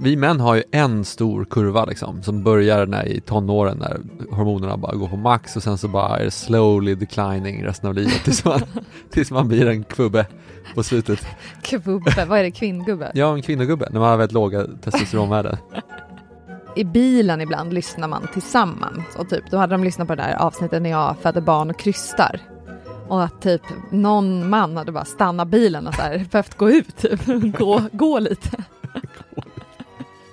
Vi män har ju en stor kurva liksom som börjar när i tonåren när hormonerna bara går på max och sen så bara är det slowly declining resten av livet tills man, tills man blir en kvubbe på slutet. Kvubbe, vad är det? Kvinngubbe? Ja, en kvinnogubbe när man har väldigt låga testosteronvärden. I bilen ibland lyssnar man tillsammans och typ då hade de lyssnat på det där avsnittet när jag födde barn och krystar. Och att typ någon man hade bara stannat bilen och så här, behövt gå ut, typ, gå, gå lite.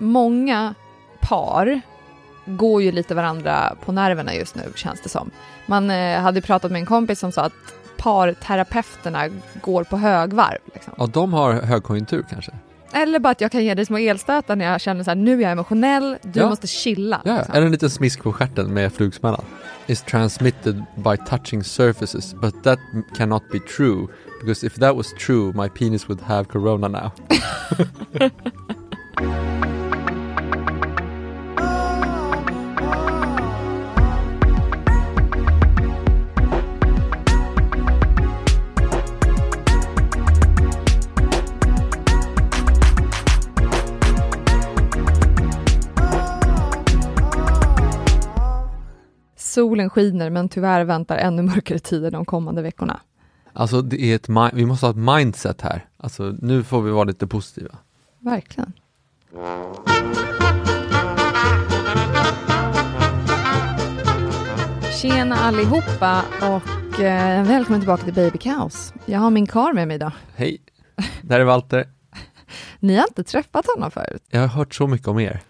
Många par går ju lite varandra på nerverna just nu känns det som. Man eh, hade pratat med en kompis som sa att parterapeuterna går på högvarv. Liksom. Ja, de har högkonjunktur kanske. Eller bara att jag kan ge dig små elstötar när jag känner så här, nu är jag emotionell, du Ja. måste chilla. Ja, liksom. eller en liten smisk på stjärten med flugsmällan. Is transmitted by touching surfaces, but that cannot be true. Because if that was true, my penis would have corona now. Solen skiner men tyvärr väntar ännu mörkare tider de kommande veckorna. Alltså, det är ett vi måste ha ett mindset här. Alltså, nu får vi vara lite positiva. Verkligen. Tjena allihopa och eh, välkommen tillbaka till Baby Kaos. Jag har min kar med mig idag. Hej, där är Walter. Ni har inte träffat honom förut. Jag har hört så mycket om er.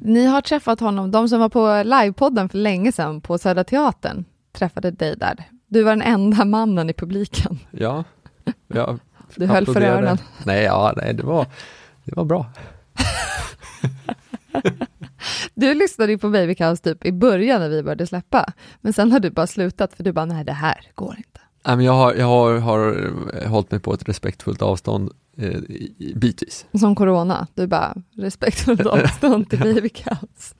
Ni har träffat honom, de som var på livepodden för länge sedan på Södra Teatern träffade dig där. Du var den enda mannen i publiken. Ja, jag Du höll för öronen. Nej, ja, nej, det var, det var bra. Du lyssnade ju på Baby Kaos typ i början när vi började släppa, men sen har du bara slutat för du bara, nej det här går inte. Men jag har, jag har, har eh, hållit mig på ett respektfullt avstånd eh, bitvis. Som corona, du bara respektfullt avstånd till Baby Kaos.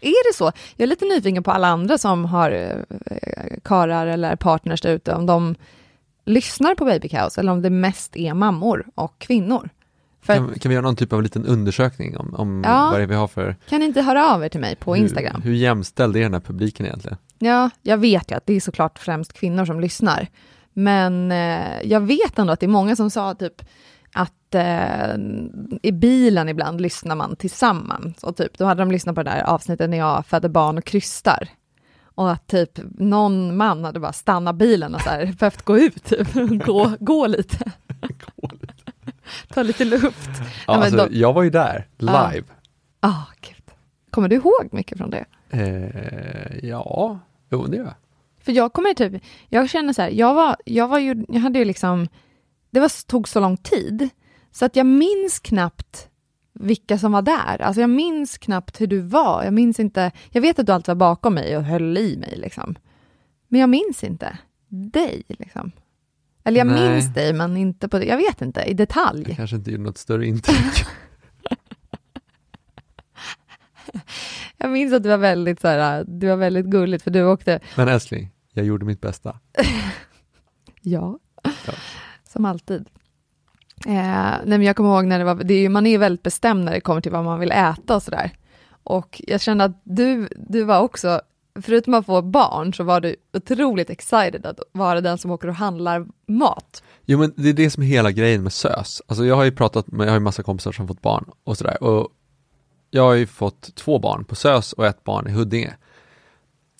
Är det så? Jag är lite nyfiken på alla andra som har eh, karar eller partners där ute, om de lyssnar på Baby Kaos eller om det mest är mammor och kvinnor. För Kan, kan vi göra någon typ av liten undersökning om, om Ja. vad det är vi har för... kan ni inte höra av er till mig på Instagram? Hur, hur jämställd är den här publiken egentligen? Ja, jag vet ju att det är såklart främst kvinnor som lyssnar. Men eh, jag vet ändå att det är många som sa typ att eh, i bilen ibland lyssnar man tillsammans. Och typ, då hade de lyssnat på det där avsnittet när jag födde barn och krystar. Och att typ någon man hade bara stannat bilen och så här, behövt gå ut, typ, gå, gå lite. Ta lite luft. Ja, men alltså, de- Jag var ju där, live. Ah, gud. Kommer du ihåg mycket från det? Eh, ja, jo det gör jag. För jag kommer typ, jag känner så här, jag var, jag var ju, jag hade ju liksom, det var, tog så lång tid, så att jag minns knappt vilka som var där. Alltså jag minns knappt hur du var. Jag minns inte, jag vet att du alltid var bakom mig och höll i mig liksom. Men jag minns inte dig liksom. Eller jag Nej. minns dig, men inte på. Jag vet inte, i Jag detalj. kanske inte gjorde något större intryck. Jag minns att du var väldigt så här, du var väldigt gulligt, för du åkte, Men älskling, jag gjorde mitt bästa. ja, Ja. som alltid. Eh, nej men jag kommer ihåg när det var, det är, ju- man är väldigt bestämd när det kommer till vad man vill äta och sådär. Och jag kände att du, du var också, förutom att få barn, så var du otroligt excited att vara den som åker och handlar mat. Jo men det är det som är hela grejen med SÖS. Alltså jag har ju pratat med, jag har ju massa kompisar som fått barn och sådär. Och jag har ju fått två barn på SÖS och ett barn i Huddinge.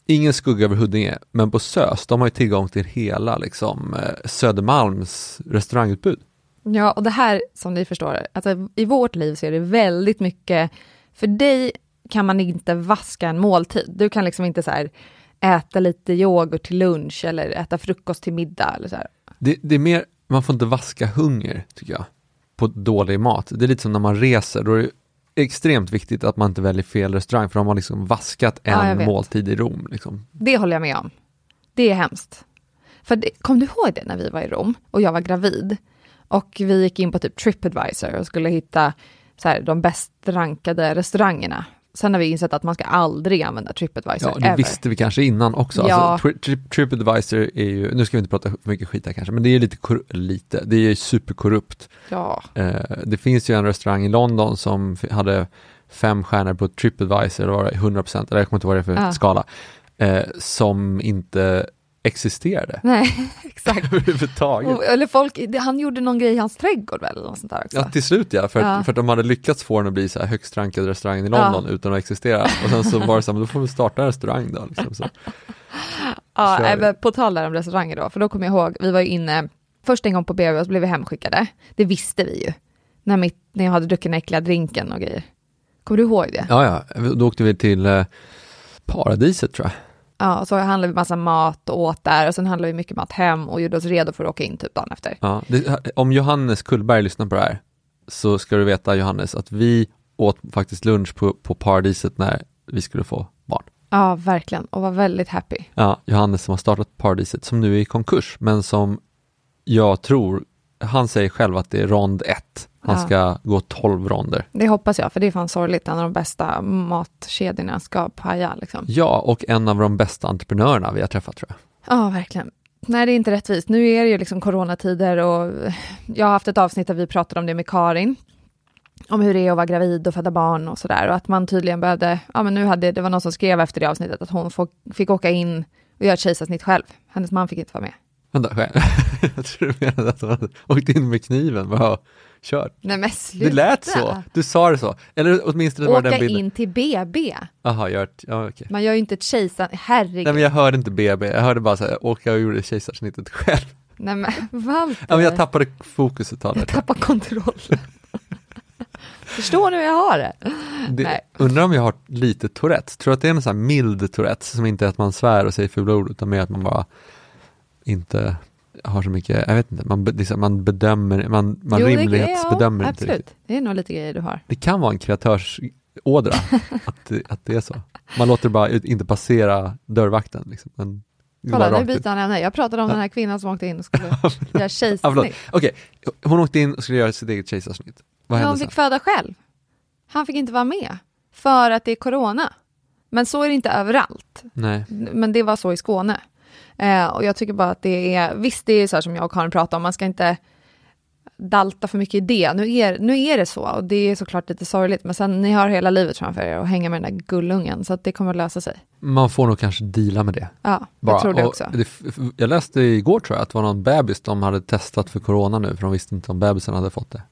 Ingen skugga över Huddinge, men på SÖS, de har ju tillgång till hela liksom eh, Södermalms restaurangutbud. Ja, och det här som ni förstår, alltså, i vårt liv så är det väldigt mycket, för dig kan man inte vaska en måltid. Du kan liksom inte så här äta lite yoghurt till lunch eller äta frukost till middag eller så. Det, det är mer, man får inte vaska hunger, tycker jag, på dålig mat. Det är lite som när man reser, då är det extremt viktigt att man inte väljer fel restaurang, för då har liksom vaskat Ja, en vet. måltid i Rom. Liksom. Det håller jag med om. Det är hemskt. För det, kom du ihåg det när vi var i Rom och jag var gravid? Och vi gick in på typ Tripadvisor och skulle hitta så här, de bäst rankade restaurangerna. Sen har vi insett att man ska aldrig använda Tripadvisor Ja, det ever. visste vi kanske innan också. Ja. Alltså, tri, tri, TripAdvisor är ju, nu ska vi inte prata för mycket skit här kanske, men det är lite, lite, det är ju superkorrupt. Ja, Eh, det finns ju en restaurang i London som hade fem stjärnor på TripAdvisor, det var 100%, eller jag kommer inte ihåg vad det är för Ja. skala, eh, som inte existerade nej, exakt. överhuvudtaget. Och, eller folk, han gjorde någon grej i hans trädgård väl? Eller något sånt där också. Ja, till slut ja, för, Ja. För att de hade lyckats få den att bli så här högst rankad restaurang i London utan att existera. Och sen så var det så här, men då får vi starta en restaurang då. Liksom, så. Ja, men på tal där om restauranger då, för då kommer jag ihåg, vi var ju inne först en gång på BB och så blev vi hemskickade. Det visste vi ju. När, mitt, när jag hade druckit den äckliga drinken och grejer. Kommer du ihåg det? Ja, ja, då åkte vi till eh, Paradiset tror jag. Ja, och så handlade vi massa mat och åt där och sen handlade vi mycket mat hem och gjorde oss redo för att åka in typ dagen efter. Ja, det, om Johannes Kullberg lyssnar på det här så ska du veta Johannes att vi åt faktiskt lunch på, på Paradiset när vi skulle få barn. Ja, verkligen. Och var väldigt happy. Ja, Johannes som har startat Paradiset som nu är i konkurs men som jag tror, han säger själv att det är rond ett. Han Ja. ska gå 12 ronder. Det hoppas jag, för det är fan sorgligt. En av de bästa matkedjorna ska paja liksom. Ja, och en av de bästa entreprenörerna vi har träffat tror jag. Ja, verkligen. Nej, det är inte rättvist. Nu är det ju liksom coronatider och jag har haft ett avsnitt där vi pratade om det med Karin. Om hur det är att vara gravid och föda barn och sådär. Och att man tydligen behövde, ja men nu hade, det var någon som skrev efter det avsnittet att hon fick åka in och göra ett kejsarsnitt själv. Hennes man fick inte vara med. Vänta, själv. jag tror du menade att han hade åkt in med kniven bara kört. Nej men sluta! Det lät så, du sa det så. Eller åtminstone var Åka den bilden. in till BB. Jaha, gör ett, ja okej. Man gör ju inte ett kejsar... Herregud. Nej men jag hörde inte BB, jag hörde bara så här, åka och gjorde kejsarsnittet själv. Nej men Walter. Ja men jag tappade fokus ett tag. Jag tappar kontrollen. Förstår ni hur jag har det? Det, undrar om jag har lite Tourettes, tror du att det är en sån här mild Tourettes som inte är att man svär och säger fula ord utan mer att man bara inte har så mycket, jag vet inte, man, liksom, man bedömer, man, man Jo, det- rimlighetsbedömer ja, inte absolut. riktigt. Det är nog lite grejer du har. Det kan vara en kreatörsådra, att, att det är så. Man låter bara inte passera dörrvakten. Liksom, men Kolla, nu byter han ämne. Jag pratade om den här kvinnan som åkte in och skulle göra Ja, kejsarsnitt. Okej, hon åkte in och skulle göra sitt eget kejsarsnitt. Vad Ja, hände sen? fick föda själv. Han fick inte vara med, för att det är corona. Men så är det inte överallt. Nej. Men det var så i Skåne. Eh, och jag tycker bara att det är, visst det är så här som jag och Karin pratade om, man ska inte dalta för mycket i det. Nu är, nu är det så och det är såklart lite sorgligt, men sen ni har hela livet framför er och hänga med den där gullungen, så att det kommer att lösa sig. Man får nog kanske deala med det. Ja, Bara. jag tror det också. det jag läste igår tror jag att det var någon bebis de hade testat för corona nu, för de visste inte om bebisen hade fått det.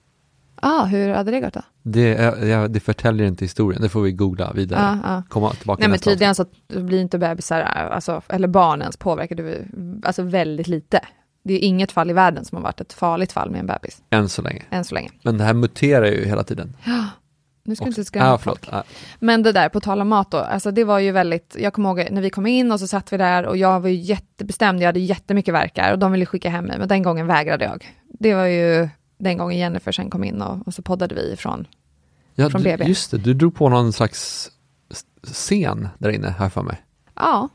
Ah, hur hade det gått då? Det, är- ja, det förtäljer inte historien, det får vi googla vidare. Ja, ja. Komma tillbaka Nej men tydligen så blir inte bebisar, alltså, eller barnens påverkade alltså väldigt lite. Det är inget fall i världen som har varit ett farligt fall med en bebis. Än så länge. än så länge. Men det här muterar ju hela tiden. Nu ska Och- du inte skrämma ah, folk. Ah, Men det där, på tal om mat då, alltså det var ju väldigt, jag kommer ihåg när vi kom in och så satt vi där och jag var ju jättebestämd, jag hade jättemycket verkar och de ville skicka hem mig, men den gången vägrade jag. Det var ju den gången Jennifer sen kom in och, och så poddade vi ifrån. ja, Från BB. Just det, du drog på någon slags scen där inne, här för mig. Ja,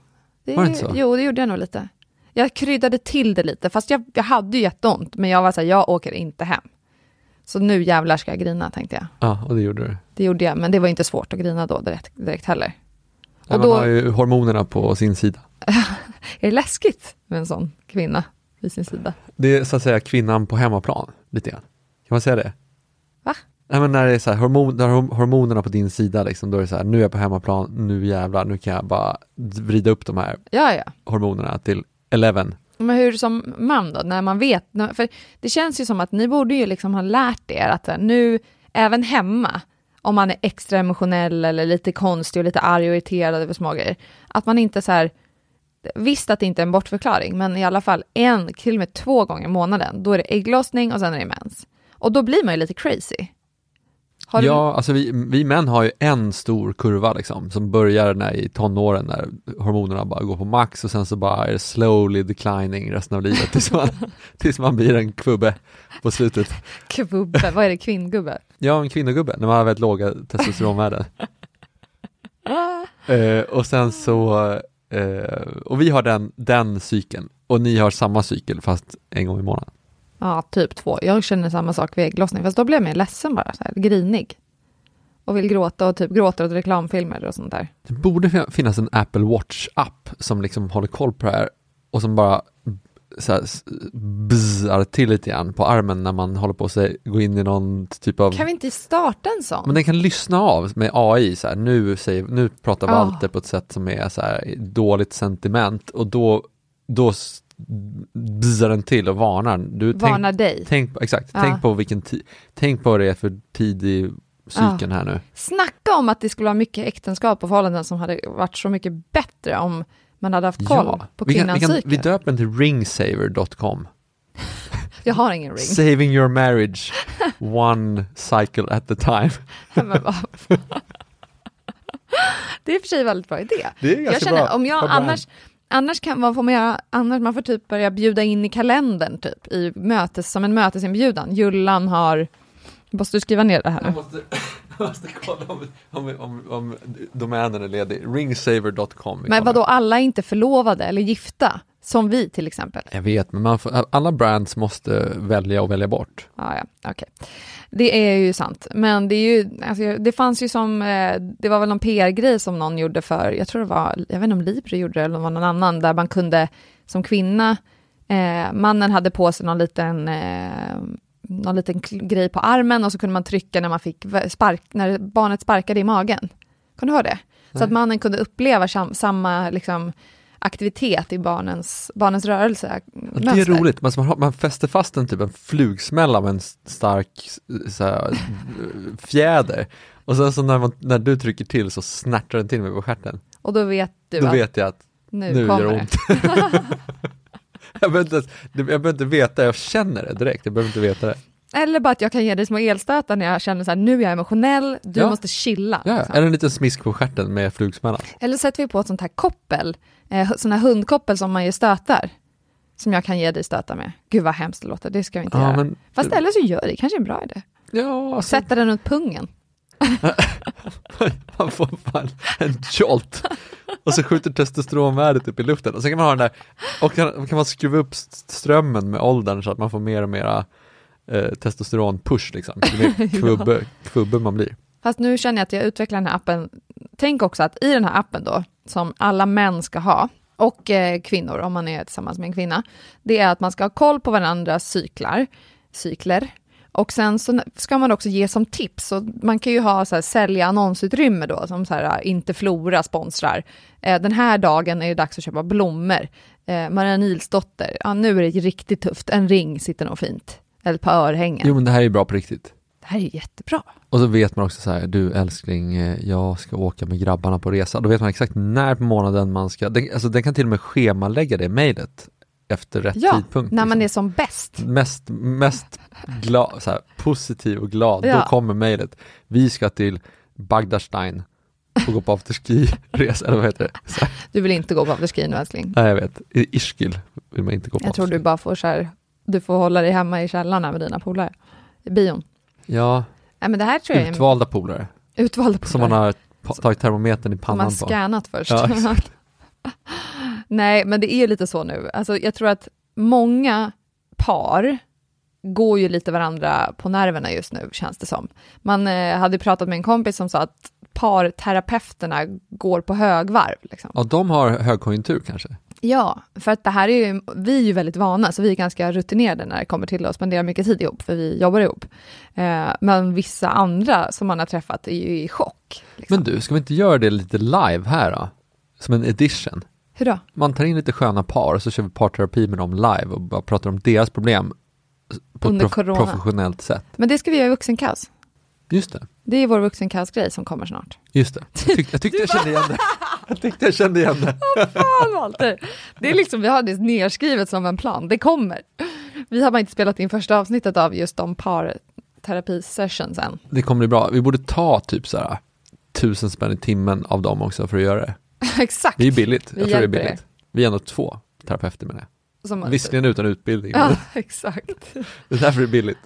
det, Var det inte så? jo det gjorde jag nog lite. jag kryddade till det lite, fast jag, jag hade ju jätteont, men jag var så här, jag åker inte hem. Så nu jävlar ska jag grina, tänkte jag. Ja, och det gjorde du. Det gjorde jag, men det var inte svårt att grina då direkt, direkt heller. Ja, Och man då- har ju hormonerna på sin sida. Är det läskigt med en sån kvinna vid sin sida? Det är så att säga kvinnan på hemmaplan, lite grann. Kan man säga det? Va? Nej men när det är så här, hormon, hormonerna på din sida liksom, då är det så här, nu är jag på hemmaplan, nu jävlar, nu kan jag bara vrida upp de här Ja, ja. hormonerna till 11. Men hur som man då, när man vet, för det känns ju som att ni borde ju liksom ha lärt er att nu, även hemma, om man är extra emotionell eller lite konstig och lite arg och irriterad över små grejer, att man inte så här, visst att det inte är en bortförklaring, men i alla fall en, till och med två gånger i månaden, då är det ägglossning och sen är det mens. Och då blir man ju lite crazy. Har du- Ja, alltså vi, vi män har ju en stor kurva liksom, som börjar när i tonåren när hormonerna bara går på max och sen så bara är det slowly declining resten av livet tills man, tills man blir en kvubbe på slutet. Kvubbe, vad är det, kvinngubbe? Ja, en kvinnogubbe, när man har väldigt låga testosteronvärden. eh, och sen så, eh, och vi har den, den cykeln och ni har samma cykel fast en gång i månaden. Ja, typ två. Jag känner samma sak vid ägglossning, fast då blir jag mer ledsen bara, så här, grinig. Och vill gråta och typ gråter åt reklamfilmer och sånt där. Det borde fin- finnas en Apple Watch-app som liksom håller koll på det här och som bara så här, bzzar till lite grann på armen när man håller på att gå in i någon typ av Kan vi inte starta en sån? Men den kan lyssna av med AI, så här, nu, säger, nu pratar Ah. Walter på ett sätt som är så här, dåligt sentiment och då, då bzzar den till och varnar. Du, Varnar tänk, dig. tänk, exakt, Ja. tänk på vilken tid, tänk på vad det är för tid i cykeln här nu. Snacka om att det skulle vara mycket äktenskap och förhållanden som hade varit så mycket bättre om man hade haft koll på kan, vi, kvinnans cykel. vi döper den till ringsaver.com. Jag har ingen ring. Saving your marriage one cycle at a time. Det är i och för sig väldigt bra idé. Det är Jag känner, bra. om jag annars, annars kan, vad får man göra, annars man får typ börja bjuda in i kalendern typ, i mötes, som en mötesinbjudan. Jullan har, måste du skriva ner det här nu? Jag måste, kolla om, om, om, om domänen är ledig. Ringsaver.com. Men vadå, alla är inte förlovade eller gifta, som vi till exempel. Jag vet, men man får, alla brands måste välja och välja bort. Ja, ja, okej. Det är ju sant, men det är ju, alltså, det fanns ju som, eh, det var väl någon PR-grej som någon gjorde för, jag tror det var, jag vet inte om Libre gjorde det eller om det var någon annan, där man kunde som kvinna, eh, mannen hade på sig någon liten, eh, någon liten grej på armen och så kunde man trycka när man fick spark, när barnet sparkade i magen. Kan du ha det? Så att mannen kunde uppleva sam, samma liksom, aktivitet i barnens, barnens rörelse. Och det är roligt, man, man, fäster fast en typ en flugsmälla med en stark här, fjäder. Och sen så när, man, när du trycker till så snärtar den till mig på stjärten. Och då vet du Då att vet jag att nu, nu kommer gör det det. ont. jag, behöver inte, jag behöver inte veta, jag känner det direkt. Jag behöver inte veta det. Eller bara att jag kan ge dig små elstötar när jag känner så här, nu är jag emotionell, du Ja. måste chilla. Ja, liksom. eller en liten smisk på stjärten med flugsmällan. Eller sätter vi på ett sånt här koppel, eh, sån här hundkoppel som man ger stötar, som jag kan ge dig stötar med. Gud vad hemskt det låter, det ska vi inte Ja, göra. men- Fast eller så gör det, kanske är en bra idé. Ja, alltså, Sätta den runt pungen. man får fan en jolt. Och så skjuter testosteronvärdet upp i luften. Och sen kan man ha den där, och kan, kan man skruva upp st- strömmen med åldern så att man får mer och mera eh, testosteron-push liksom. Ju mer kvubbe, kvubbe man blir. Fast nu känner jag att jag utvecklar den här appen. Tänk också att i den här appen då, som alla män ska ha, och eh, kvinnor om man är tillsammans med en kvinna, det är att man ska ha koll på varandras cyklar, cykler, och sen så ska man också ge som tips, så man kan ju ha så här, sälja annonsutrymme då, som så här, inte Flora sponsrar. Eh, den här dagen är det dags att köpa blommor. Eh, Maria Nilsdotter, ja nu är det riktigt tufft, en ring sitter nog fint. Eller ett par örhängen. Jo men det här är bra på riktigt. Det här är jättebra. Och så vet man också så här, du älskling, eh, jag ska åka med grabbarna på resa. Då vet man exakt när på månaden man ska, den, alltså den kan till och med schemalägga det mejlet efter rätt Ja, tidpunkt. när man är liksom. som bäst. Mest, mest glad, så här, positiv och glad, Ja. då kommer mejlet. Vi ska till Bagdadstein och gå på afterski-resa, eller vad heter det? Så Du vill inte gå på afterski nu älskling. nej jag vet, i Ischgl vill man inte gå på Jag tror du bara får så här, du får hålla dig hemma i källaren med dina polare. I bion. Ja, Nej men det här tror jag är utvalda polare, utvalda polare. som man har tagit termometern i som pannan man på. scannat först. Ja. Nej, men det är lite så nu. Alltså, jag tror att många par går ju lite varandra på nerverna just nu, känns det som. Man eh, hade pratat med en kompis som sa att parterapeuterna går på högvarv. Liksom. Ja, de har högkonjunktur kanske? Ja, för att det här är ju, vi är ju väldigt vana, så vi är ganska rutinerade när det kommer till att spendera mycket tid ihop, för vi jobbar ihop. Eh, men vissa andra som man har träffat är ju i chock. Liksom. Men du, ska vi inte göra det lite live här då? Som en edition? Hur då? Man tar in lite sköna par och så kör vi parterapi med dem live och bara pratar om deras problem på Under ett prof- corona. professionellt sätt. Men det ska vi göra i vuxenkaos. Just det, Det är vår vuxenkaos-grej som kommer snart. just det. Jag, tyck, jag tyckte jag kände igen det. Jag tyckte jag kände igen det. Fan Walter! Det är liksom, vi har det nerskrivet som en plan, det kommer. Vi har bara inte spelat in första avsnittet av just de parterapi-sessions än. Det kommer bli bra. Vi borde ta typ så här tusen spänn i timmen av dem också för att göra det. Exakt. Det är billigt. Vi Jag tror det är billigt. Vi är ändå två terapeuter med det. Som- Visserligen utan utbildning, Ja, men exakt. det är därför det är billigt.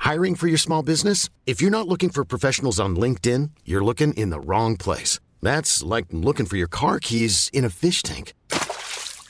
Hiring for your small business? If you're not looking for professionals on LinkedIn, you're looking in the wrong place. That's like looking for your car keys in a fish tank.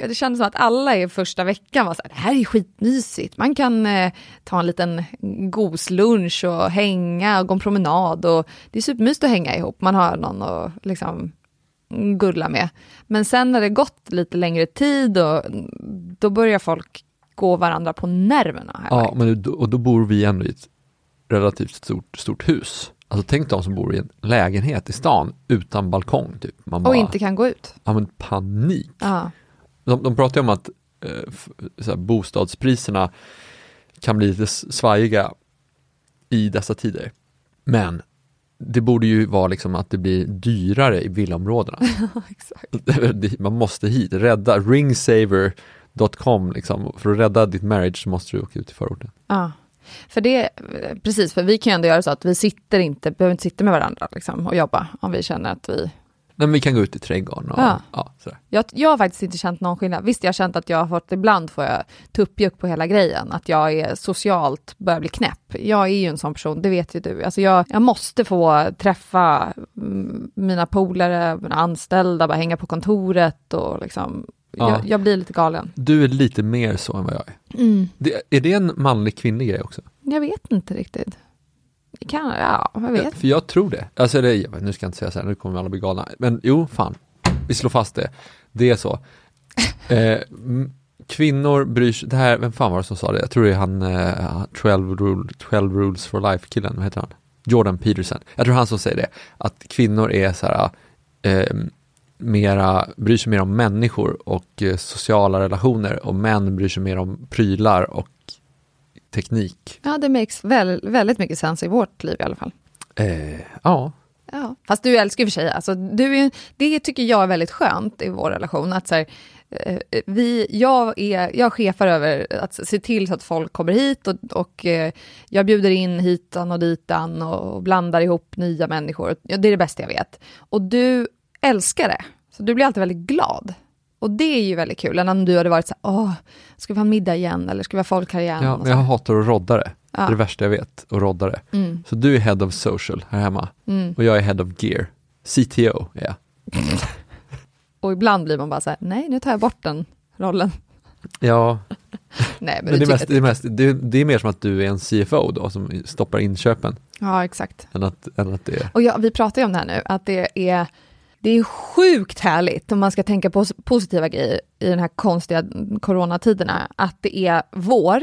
Det kändes som att alla i första veckan var så här, det här är skitmysigt. Man kan eh, ta en liten goslunch och hänga och gå en promenad. Och det är supermysigt att hänga ihop. Man har någon att liksom gulla med. Men sen när det gått lite längre tid, och, då börjar folk gå varandra på nerverna. Ja, men då, och då bor vi ändå i ett relativt stort, stort hus. Alltså tänk de som bor i en lägenhet i stan utan balkong typ. Man bara, och inte kan gå ut. Ja men panik. Ja. De, de pratar ju om att eh, här, bostadspriserna kan bli lite svajiga i dessa tider. Men det borde ju vara liksom att det blir dyrare i villaområdena. Man måste hit, rädda ringsaver.com liksom. För att rädda ditt marriage så måste du åka ut i förorten. Ja, för det, precis, för vi kan ju ändå göra så att vi sitter inte, behöver inte sitta med varandra liksom, och jobba om vi känner att vi Nej, men vi kan gå ut i trädgården och Ja. ja. sådär. Jag, jag har faktiskt inte känt någon skillnad. Visst, jag har känt att jag har fått, ibland får jag tuppjuck på hela grejen, att jag är socialt, börjar bli knäpp. Jag är ju en sån person, det vet ju du. Alltså jag, jag måste få träffa mm, mina polare, mina anställda, bara hänga på kontoret och liksom, Ja. jag, jag blir lite galen. Du är lite mer så än vad jag är. Mm. Det, är det en manlig kvinnlig grej också? Jag vet inte riktigt. Kan, ja, jag vet. För jag tror det. Alltså det, jag vet, nu ska jag inte säga så här, nu kommer alla bli galna. Men jo, fan. Vi slår fast det. Det är så. Eh, kvinnor bryr sig, det här, vem fan var det som sa det? Jag tror det är han, eh, 12, rule, 12 rules for life killen, vad heter han? Jordan Peterson. Jag tror han som säger det. Att kvinnor är så här, eh, mera, bryr sig mer om människor och eh, sociala relationer och män bryr sig mer om prylar och teknik. Ja, det makes väl, väldigt mycket sens i vårt liv i alla fall. Eh, ja, Ja. Fast du älskar ju för sig, alltså, du är, det tycker jag är väldigt skönt i vår relation. Att så här, eh, vi, jag, är, jag chefar över att se till så att folk kommer hit och, och eh, jag bjuder in hitan och ditan och blandar ihop nya människor. Det är det bästa jag vet. Och du älskar det, så du blir alltid väldigt glad. Och det är ju väldigt kul, än om du hade varit så åh, ska vi ha middag igen eller ska vi ha folk här igen? Ja, men jag hatar att rodda det. Ja. Det är det värsta jag vet, att rodda det. Mm. Så du är head of social här hemma Mm. och jag är head of gear. CTO är jag. Och ibland blir man bara så här, nej, nu tar jag bort den rollen. Ja, Nej, men, men det är, mest, det, är mest, det, är, det är mer som att du är en CFO då som stoppar inköpen Ja, exakt. än att, än att det är... Och ja, vi pratar ju om det här nu, att det är, det är sjukt härligt om man ska tänka på positiva grejer i den här konstiga coronatiderna, att det är vår.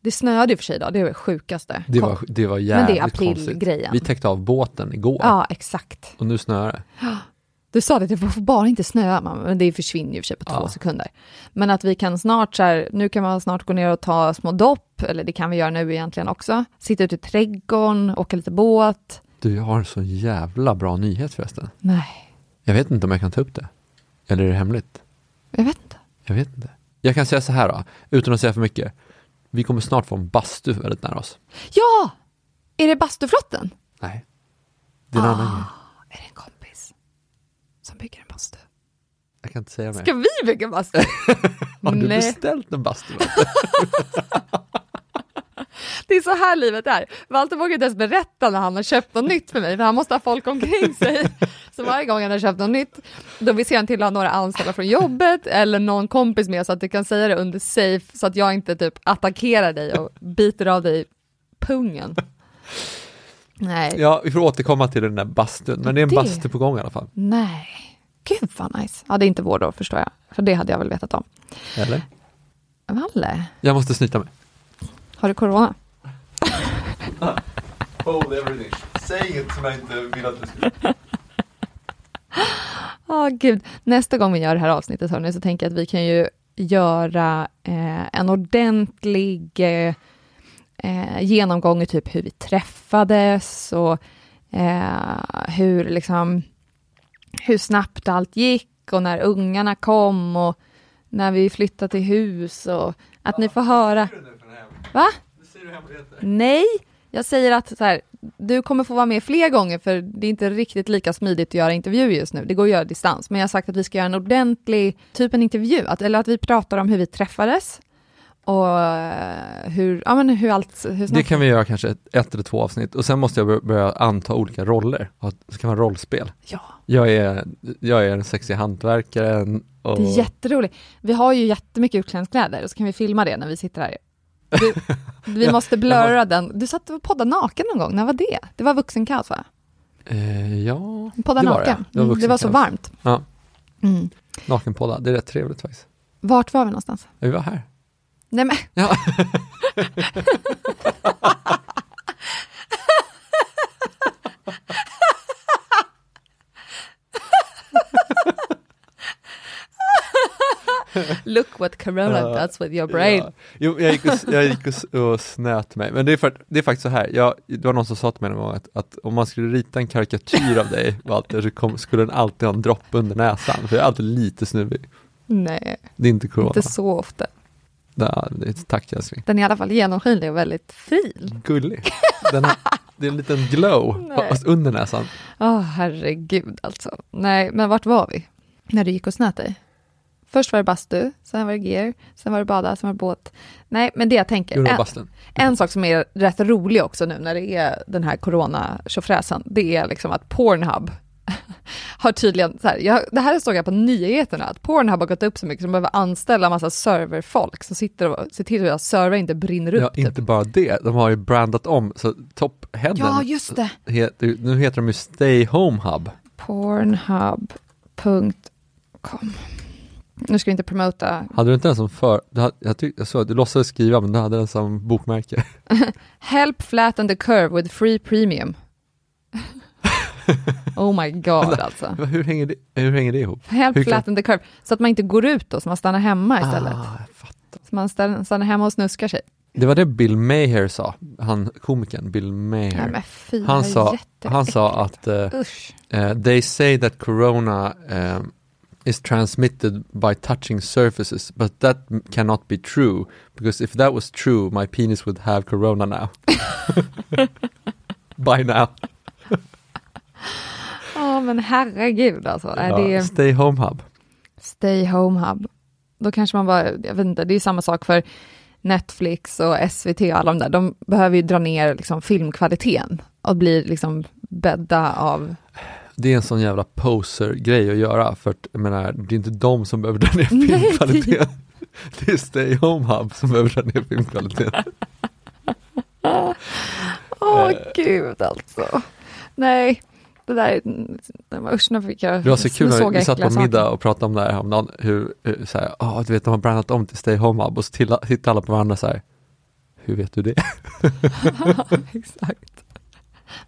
Det snöade ju för sig idag, det är det sjukaste. Det var, det var Men jävligt det är aprilgrejen. Vi täckte av båten igår Ja, exakt. och nu snöar det. Du sa det, det får bara inte snöa, men det försvinner ju för sig på två Ja. sekunder. Men att vi kan snart, så här, nu kan man snart gå ner och ta små dopp, eller det kan vi göra nu egentligen också. Sitta ute i trädgården, åka lite båt. Du, jag har en så jävla bra nyhet förresten. Nej, Jag vet inte om jag kan ta upp det. Eller är det hemligt? jag vet inte. Jag vet inte. Jag kan säga så här då, utan att säga för mycket. Vi kommer snart få en bastu väldigt nära oss. Ja! Är det bastuflotten? Nej. Det är en annan grej. Är det en kompis som bygger en bastu? Jag kan inte säga mer. Ska vi bygga en bastu? Har du Nej. beställt en bastu? Det är så här livet är. Walter vågar inte ens berätta när han har köpt något nytt för mig, för han måste ha folk omkring sig. Så varje gång han har köpt något nytt, då vill han till att ha några anställda från jobbet eller någon kompis med så att du kan säga det under safe, så att jag inte typ attackerar dig och biter av dig pungen. Nej. Ja, vi får återkomma till den där bastun, men det är en Det- bastu på gång i alla fall. Nej. Gud vad nice. Ja, det är inte vår då förstår jag, för det hade jag väl vetat om. Eller? Valle, Jag måste snyta mig. har du corona? Hold everything. Säg inget som jag inte vill att du ska Ja, gud. Nästa gång vi gör det här avsnittet, hörni, så tänker jag att vi kan ju göra eh, en ordentlig eh, eh, genomgång i typ hur vi träffades och eh, hur, liksom, hur snabbt allt gick och när ungarna kom och när vi flyttade till hus och att ni får höra. Va? Nej, jag säger att så här, du kommer få vara med fler gånger för det är inte riktigt lika smidigt att göra intervju just nu. Det går att göra distans, men jag har sagt att vi ska göra en ordentlig, typ en intervju, att, eller att vi pratar om hur vi träffades och eh, hur, ja men hur allt, hur Det kan vi göra kanske ett, ett eller två avsnitt och sen måste jag bör- börja anta olika roller. Det ska vara rollspel. Ja, Jag är, jag är den sexiga hantverkaren och det är jätteroligt. Vi har ju jättemycket utklädningskläder och så kan vi filma det när vi sitter här. Du, vi måste jag blurra den. Du satt och poddade naken någon gång, när var det? Det var vuxenkaos va? eh, ja, Podda det var naken. det. Det var, Mm, det var så varmt. Ja, Mm. nakenpodda. Det är rätt trevligt faktiskt. Vart var vi någonstans? Vi var här. Nej men, Ja. look what corona Ja, does with your brain. Ja. Jo, jag gick, och, jag gick och, och snöt mig. Men det är, för, det är faktiskt så här, jag, det var någon som sa till mig någon gång att, att om man skulle rita en karikatyr av dig, Walter, så kom, skulle den alltid ha en droppe under näsan, för jag är alltid lite snuvig. Nej, Det är inte corona. inte så ofta. Ja, tack älskling. Den är i alla fall genomskinlig och väldigt fin. Gullig. Den här, det är en liten glow Nej. fast under näsan. Åh, herregud alltså. Nej, men vart var vi? När du gick och snöt dig? Först var det bastu, sen var det gear, sen var det bada, sen var det båt. Nej, men det jag tänker, en, en sak som är rätt rolig också nu när det är den här corona tjofräsen, det är liksom att Pornhub har tydligen, så här, jag, det här såg jag på nyheterna, att Pornhub har gått upp så mycket som behöver anställa massa serverfolk som sitter och ser till att servrar inte brinner upp. Ja, typ. inte bara det, de har ju brandat om, så toppheaden, ja, just det. heter, nu heter de ju Stay Home Hub. Pornhub.com. Nu ska vi inte promota. Hade du inte den som för, du hade, jag, tyck, jag såg du låtsades skriva men du hade den som bokmärke. Help flatten the curve with free premium. oh my god alltså. Hur hänger det, hur hänger det ihop? Help Hur kan- flatten the curve. Så att man inte går ut då, så man stannar hemma istället. Ah, jag fattar. Så man stannar, hemma och snuskar sig. Det var det Bill Maher sa, han komikern Bill Nej Maher. men fy, han, sa, han sa att Usch. eh, they say that corona um, is transmitted by touching surfaces, but that cannot be true because if that was true, my penis would have corona now. By now. Ja men herregud alltså. Är Ja, det Stay Home Hub. Stay Home Hub. Då kanske man bara, jag vet inte, det är samma sak för Netflix och SVT och alla de där. De behöver ju dra ner liksom filmkvaliteten och blir liksom bädda av Det är en sån jävla poser-grej att göra, för att jag menar, det är inte de som behöver dra ner filmkvaliteten. Det är Stay Home Hub som behöver dra ner filmkvaliteten. Åh Eh. gud alltså. Nej, det där, usch nu fick jag, Det var så kul när vi satt på middag och pratade om det här häromdagen, hur, hur så här, ah, du vet de har brandat om till Stay Home Hub och så tittar alla på varandra så här, hur vet du det? Exakt.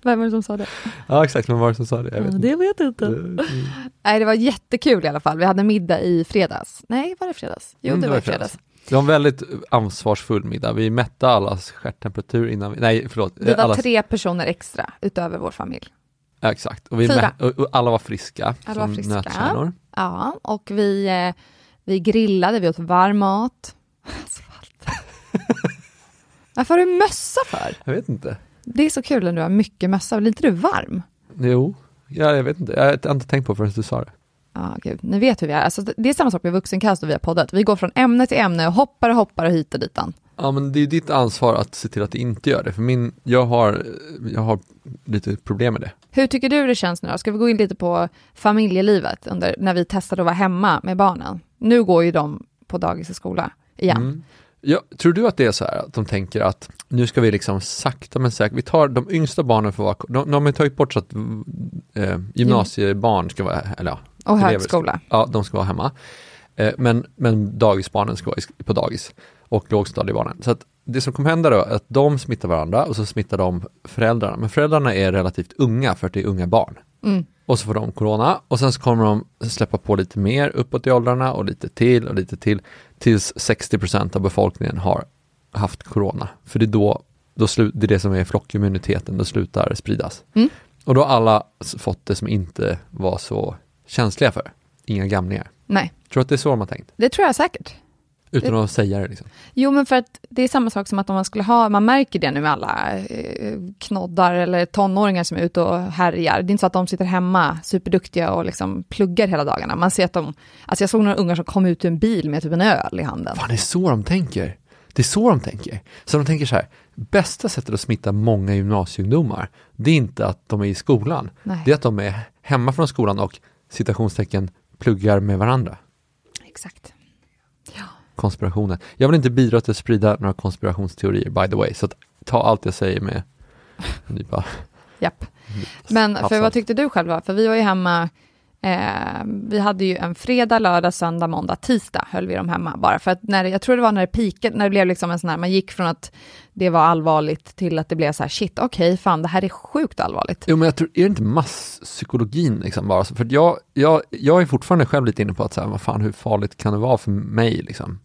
Vem var det som sa det? ja exakt, men vad var det som sa det? Jag vet Ja, det vet jag inte. Mm. Nej, det var jättekul i alla fall. Vi hade middag i fredags. Nej, var det fredags? Jo, Mm, det var i fredags. Det var en väldigt ansvarsfull middag. Vi mätte allas stjärttemperatur innan vi, nej förlåt. Vi var allas, tre personer extra utöver vår familj. ja, exakt. Och, vi Fyra. och, alla var friska Alla var som friska. nötkärnor. Ja, och vi, eh, vi grillade, vi åt varm mat. Asfalt. Varför har du mössa för? Jag vet inte. Det är så kul när du har mycket mössa. Blir inte du varm? Jo, ja, jag vet inte. Jag har inte tänkt på förrän du sa det. Ja, gud. Ni vet hur vi är. Alltså, det är samma sak med vuxenkast och vi har poddat. Vi går från ämne till ämne och hoppar och hoppar och hit och ditan. Ja men det är ditt ansvar att se till att det inte gör det, för min, jag har, jag har lite problem med det. Hur tycker du det känns nu då? Ska vi gå in lite på familjelivet under, när vi testade att vara hemma med barnen? Nu går ju de på dagis och skola igen. Mm. Ja, tror du att det är så här att de tänker att nu ska vi liksom sakta men säkert, vi tar de yngsta barnen för att vara, de, de har tagit bort så att eh, gymnasiebarn ska vara, eller ja, Och elever högskola. Ska, ja, de ska vara hemma. Eh, men, men dagisbarnen ska vara på dagis och lågstadiebarnen. Så att det som kommer hända då är att de smittar varandra och så smittar de föräldrarna. Men föräldrarna är relativt unga för att det är unga barn. Mm. Och så får de corona och sen så kommer de släppa på lite mer uppåt i åldrarna och lite till och lite till tills 60% av befolkningen har haft corona. För det är då, då slu, det är det som är flockimmuniteten, då slutar spridas. Mm. Och då har alla fått det som inte var så känsliga för. Inga gamlingar. Nej, Tror du att det är så de har tänkt? det tror jag säkert. Utan att säga det liksom. Jo, men för att det är samma sak som att om man skulle ha, man märker det nu med alla eh, knoddar eller tonåringar som är ute och härjar. Det är inte så att de sitter hemma superduktiga och liksom pluggar hela dagarna. Man ser att de, alltså jag såg några ungar som kom ut ur en bil med typ en öl i handen. Fan, det är så de tänker. Det är så de tänker. Så de tänker så här, bästa sättet att smitta många gymnasieungdomar, det är inte att de är i skolan. Nej. Det är att de är hemma från skolan och citationstecken pluggar med varandra. Exakt. Konspirationer. Jag vill inte bidra till att sprida några konspirationsteorier by the way, så att ta allt jag säger med en nypa. Japp. Men för vad tyckte du själv? För vi var ju hemma, eh, vi hade ju en fredag, lördag, söndag, måndag, tisdag höll vi dem hemma. Bara för att när, jag tror det var när det peakade, när det blev liksom en sån här, man gick från att det var allvarligt till att det blev så här, shit, okej, fan, det här är sjukt allvarligt. Jo men jag tror, är det inte masspsykologin liksom bara? För jag, jag, jag är fortfarande själv lite inne på att så här, vad fan hur farligt kan det vara för mig liksom?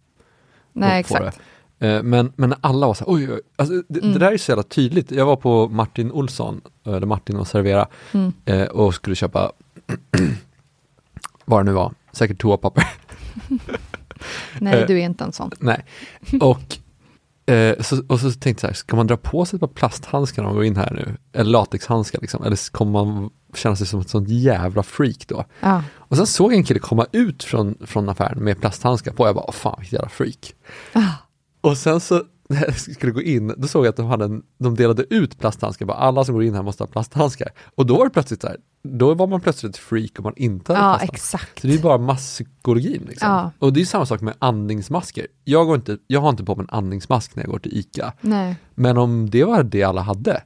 Nej, exakt. det. Eh, Men, men alla var så här, oj, oj. Alltså, det, Mm. det där är så jävla tydligt. Jag var på Martin Olsson, eller Martin och Servera, Mm. eh, och skulle köpa, vad det nu var, säkert toapapper. Nej, Eh, du är inte en sån. Nej, och Eh, så, och så tänkte jag så här, ska man dra på sig ett par plasthandskar när man går in här nu? Eller latexhandskar liksom, eller kommer man känna sig som ett sånt jävla freak då? Ja. Och sen såg jag en kille komma ut från, från affären med plasthandskar på, jag bara, "Åh, fan vilket jävla freak. Ah. Och sen så, när jag skulle gå in, då såg jag att de, hade en, de delade ut plasthandskar, bara alla som går in här måste ha plasthandskar. Och då var det plötsligt så här, då var man plötsligt ett freak om man inte hade Ja, plasthandskar. exakt. Så det är bara masspsykologin liksom. Ja. Och det är samma sak med andningsmasker. Jag, går inte, jag har inte på mig en andningsmask när jag går till ICA. Nej, Men om det var det alla hade,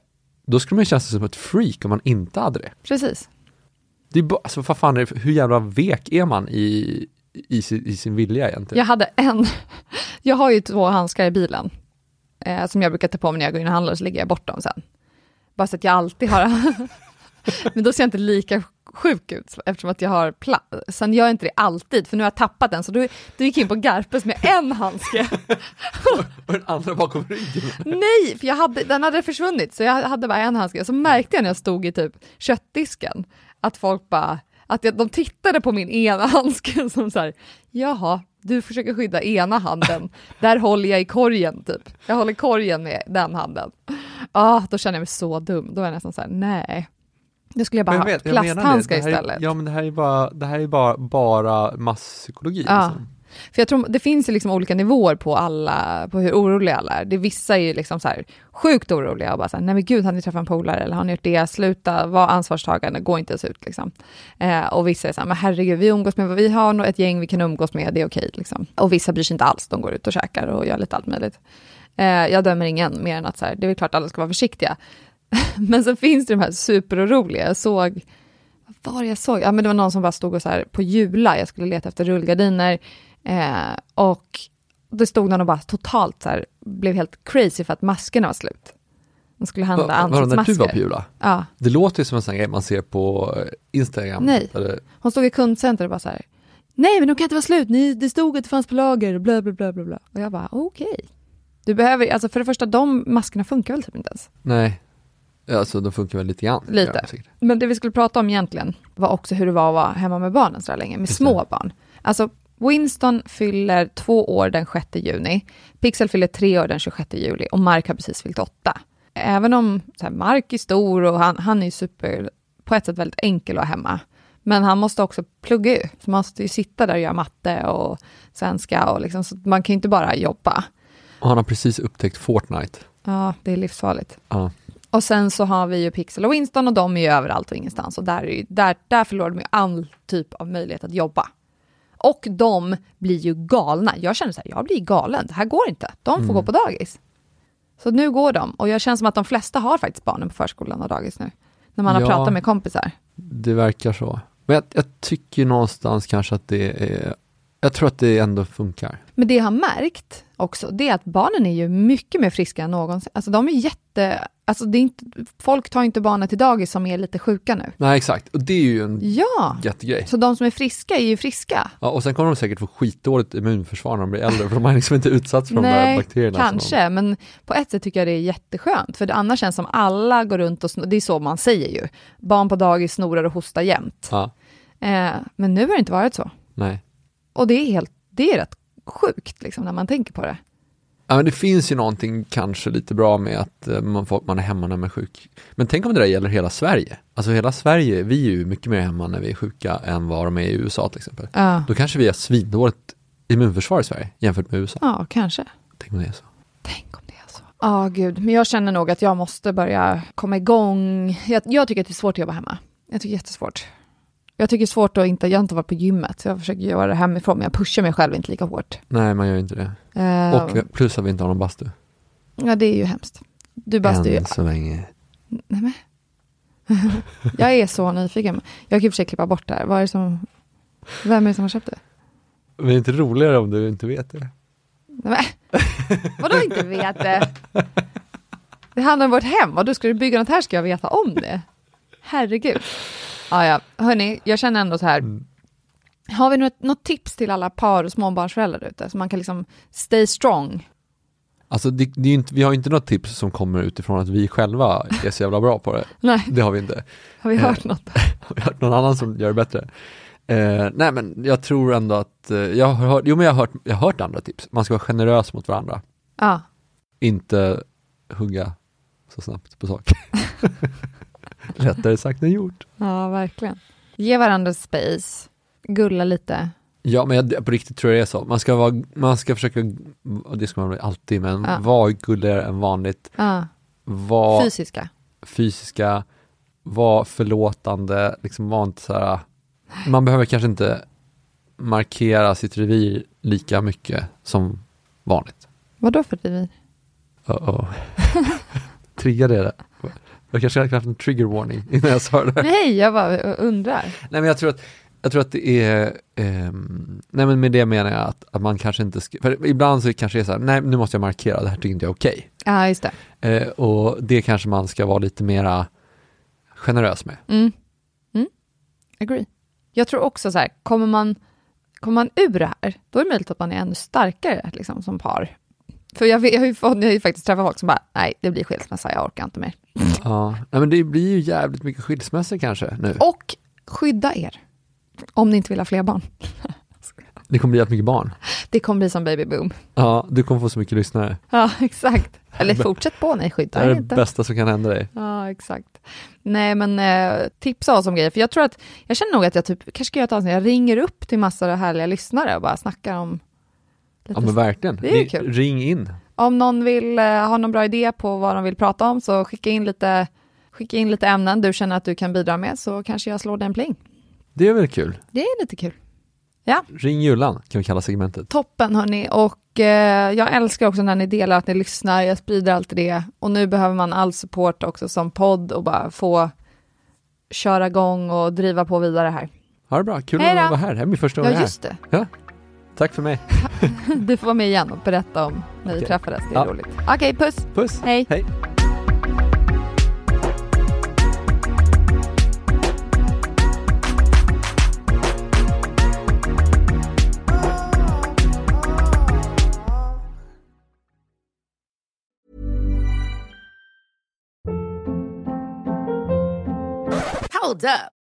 då skulle man känna sig som ett freak om man inte hade det. precis. Det är bara, alltså vad fan är det, hur jävla vek är man i, i, sin, i sin vilja egentligen? Jag hade en, jag har ju två handskar i bilen, eh, som jag brukar ta på mig när jag går in och handlar, så lägger jag bort dem sen. Bara så att jag alltid har, men då ser jag inte lika sjuk ut, eftersom att jag har plats. Sen gör jag inte det alltid, för nu har jag tappat den, så då, då gick jag in på Garpes med en handske. Och den andra bakom ryggen. Nej, för jag hade, den hade försvunnit, så jag hade bara en handske. Så märkte jag när jag stod i typ köttdisken, att folk bara, att jag, de tittade på min ena handske som så här, jaha, du försöker skydda ena handen, där håller jag i korgen typ. Jag håller korgen med den handen. Ah, då känner jag mig så dum, då är jag nästan så här, nej. Då skulle jag bara Men ha vet, det. plasthandskar här är- istället. Ja men det här är bara, det här är bara, bara masspsykologi. Ja. Liksom. För jag tror det finns ju liksom olika nivåer på alla, på hur oroliga alla är. Det vissa är ju liksom så här sjukt oroliga och bara så här, nej men gud, har ni träffat en polare eller har ni gjort det? Sluta, var ansvarstagande, gå inte ens ut liksom. Eh, och vissa är så här, men herregud, vi umgås med vad vi har, nog ett gäng vi kan umgås med, det är okej liksom. Och vissa bryr sig inte alls, de går ut och käkar och gör lite allt möjligt. Eh, jag dömer ingen mer än att så här, det är klart alla ska vara försiktiga. men så finns det de här superoroliga, jag såg vad var det jag såg? Ja, men det var någon som bara stod och så här på Jula, jag skulle leta efter rullgardiner. Eh, och det stod någon och bara totalt så här, blev helt crazy för att maskerna var slut. De skulle handla Va- Vadå, när ansiktsmasker. du var på Jula? Ja, Det låter ju som en sån grej man ser på eh, Instagram. Nej. Eller, hon stod i kundcenter och bara så här, nej men de kan inte vara slut, Ni, det stod att det fanns på lager, bla bla bla bla bla. Och jag bara, okej. Du behöver, alltså för det första, de maskerna funkar väl typ inte ens. nej, alltså de funkar väl lite grann. Lite. Ja. Men det vi skulle prata om egentligen var också hur det var att vara hemma med barnen så länge, med Just små det. barn. Alltså, Winston fyller två år den 6 juni, Pixel fyller tre år den 26 juli och Mark har precis fyllt åtta. Även om här, Mark är stor och han, han är super, på ett sätt väldigt enkel att ha hemma, men han måste också plugga ju, så man måste ju sitta där och göra matte och svenska och liksom, så man kan ju inte bara jobba. Och han har precis upptäckt Fortnite. Ja, det är livsfarligt. Ja. Och sen så har vi ju Pixel och Winston och de är ju överallt och ingenstans. Och där, är ju, där, där förlorar de ju all typ av möjlighet att jobba. Och de blir ju galna. Jag känner så här, jag blir galen. Det här går inte. De får Mm. gå på dagis. Så nu går de. Och jag känner som att de flesta har faktiskt barnen på förskolan och dagis nu. När man har Ja. pratat med kompisar. Det verkar så. Men jag, jag tycker någonstans kanske att det är, jag tror att det ändå funkar. Men det jag har märkt också, det är att barnen är ju mycket mer friska än någonsin. Alltså de är jätte... Alltså det är inte, folk tar inte barnen till dagis som är lite sjuka nu. Nej exakt, och det är ju en Ja! jättegrej. Så de som är friska är ju friska. Ja, och sen kommer de säkert få skitdåligt immunförsvar när de blir äldre, för de har liksom inte utsatts för de där bakterierna. kanske, men på ett sätt tycker jag det är jätteskönt, för det annars känns som alla går runt och, sno- det är så man säger ju, barn på dagis snorar och hostar jämt. De, ja, Eh, men nu har det inte varit så. nej. Och det är helt, det är rätt sjukt liksom när man tänker på det. Ja, men det finns ju någonting kanske lite bra med att eh, man, får, man är hemma när man är sjuk. Men tänk om det där gäller hela Sverige. Alltså hela Sverige, vi är ju mycket mer hemma när vi är sjuka än vad de är i USA till exempel. Ja, Då kanske vi har svindåligt immunförsvar i Sverige jämfört med USA. ja kanske. Tänk om det är så. Tänk om det är så. Ja, gud. Men jag känner nog att jag måste börja komma igång. Jag, jag tycker att det är svårt att jobba hemma. Jag tycker det är jättesvårt. Jag tycker det är svårt att inte, jag har inte varit på gymmet, så jag försöker göra det hemifrån, men jag pushar mig själv inte lika hårt. Nej, man gör inte det. Eh, Och plus att vi inte har någon bastu. Ja, det är ju hemskt. Du bastar ju... Än så länge. Nej, men. jag är så nyfiken. Jag kan i och för sig klippa bort det här. Vad är det som... Vem är det som har köpt det? Men det är inte roligare om du inte vet det. Nej, men. Vadå inte vet det? Det handlar om vårt hem. Och du ska du bygga något här ska jag veta om det. Herregud. Ja, ja. Hörni, jag känner ändå så här. Mm. Har vi något, något tips till alla par och småbarnsföräldrar ute? Så man kan liksom stay strong. Alltså det, det inte, vi har inte något tips som kommer utifrån att vi själva är så jävla bra på det. Nej, Det har vi inte. har vi Eh, hört något? Har vi hört någon annan som gör det bättre? Eh, nej men jag tror ändå att, eh, jag har hört, jo men jag har hört, jag har hört andra tips. Man ska vara generös mot varandra. Ja, inte hugga så snabbt på saker. Lättare sagt än gjort. Ja, verkligen. Ge varandra space, gulla lite. Ja, men jag, på riktigt tror jag det är så. Man ska, vara, man ska försöka, och det ska man alltid, men Ja. vara gulligare än vanligt. Ja, Var fysiska. fysiska, var förlåtande, liksom var inte så här, man behöver kanske inte markera sitt revir lika mycket som vanligt. Vad då för revir? Uh-oh. Triggade jag det? Jag kanske hade haft en trigger warning innan jag sa det. Nej, jag bara undrar. Nej men jag tror att, jag tror att det är, ehm, nej men med det menar jag att, att man kanske inte ska, för ibland så kanske det är så här, nej nu måste jag markera, det här tycker inte jag är okej. Ja, just det. Eh, och det kanske man ska vara lite mera generös med. Mm. Mm. Agree. Jag tror också så här, kommer man, kommer man ur det här, då är det möjligt att man är ännu starkare liksom, som par. För jag, jag, har ju jag har ju faktiskt träffat folk som bara, nej, det blir skilsmässa, jag orkar inte mer. Ja, nej, men det blir ju jävligt mycket skilsmässor kanske nu. Och skydda er, om ni inte vill ha fler barn. Det kommer bli jättemycket barn. Det kommer bli som baby boom. Ja, du kommer få så mycket lyssnare. Ja, exakt. Eller fortsätt på, nej, Det skydda er är det inte. bästa som kan hända dig. Ja, exakt. Nej, men eh, tipsa oss om grejer, för jag tror att, jag känner nog att jag typ, kanske ska göra ett avsnitt, jag ringer upp till massor av härliga lyssnare och bara snackar om lite Ja men verkligen. Det är ju kul. Ring in. Om någon vill eh, ha någon bra idé på vad de vill prata om så skicka in lite, skicka in lite ämnen du känner att du kan bidra med så kanske jag slår den pling. Det är väl kul. Det är lite kul. Ring Jullan kan vi kalla segmentet. Toppen hörni och eh, jag älskar också när ni delar att ni lyssnar, jag sprider alltid det och nu behöver man all support också som podd och bara få köra igång och driva på vidare här. Ha det bra, kul Hej att vara här. Det här är min första gång Ja här. just det, Ja. Tack för mig. du får vara med igen och berätta om när vi Okej. träffades, det är Ja. roligt. Okej, puss! Puss. Hej. Hej. Hold up.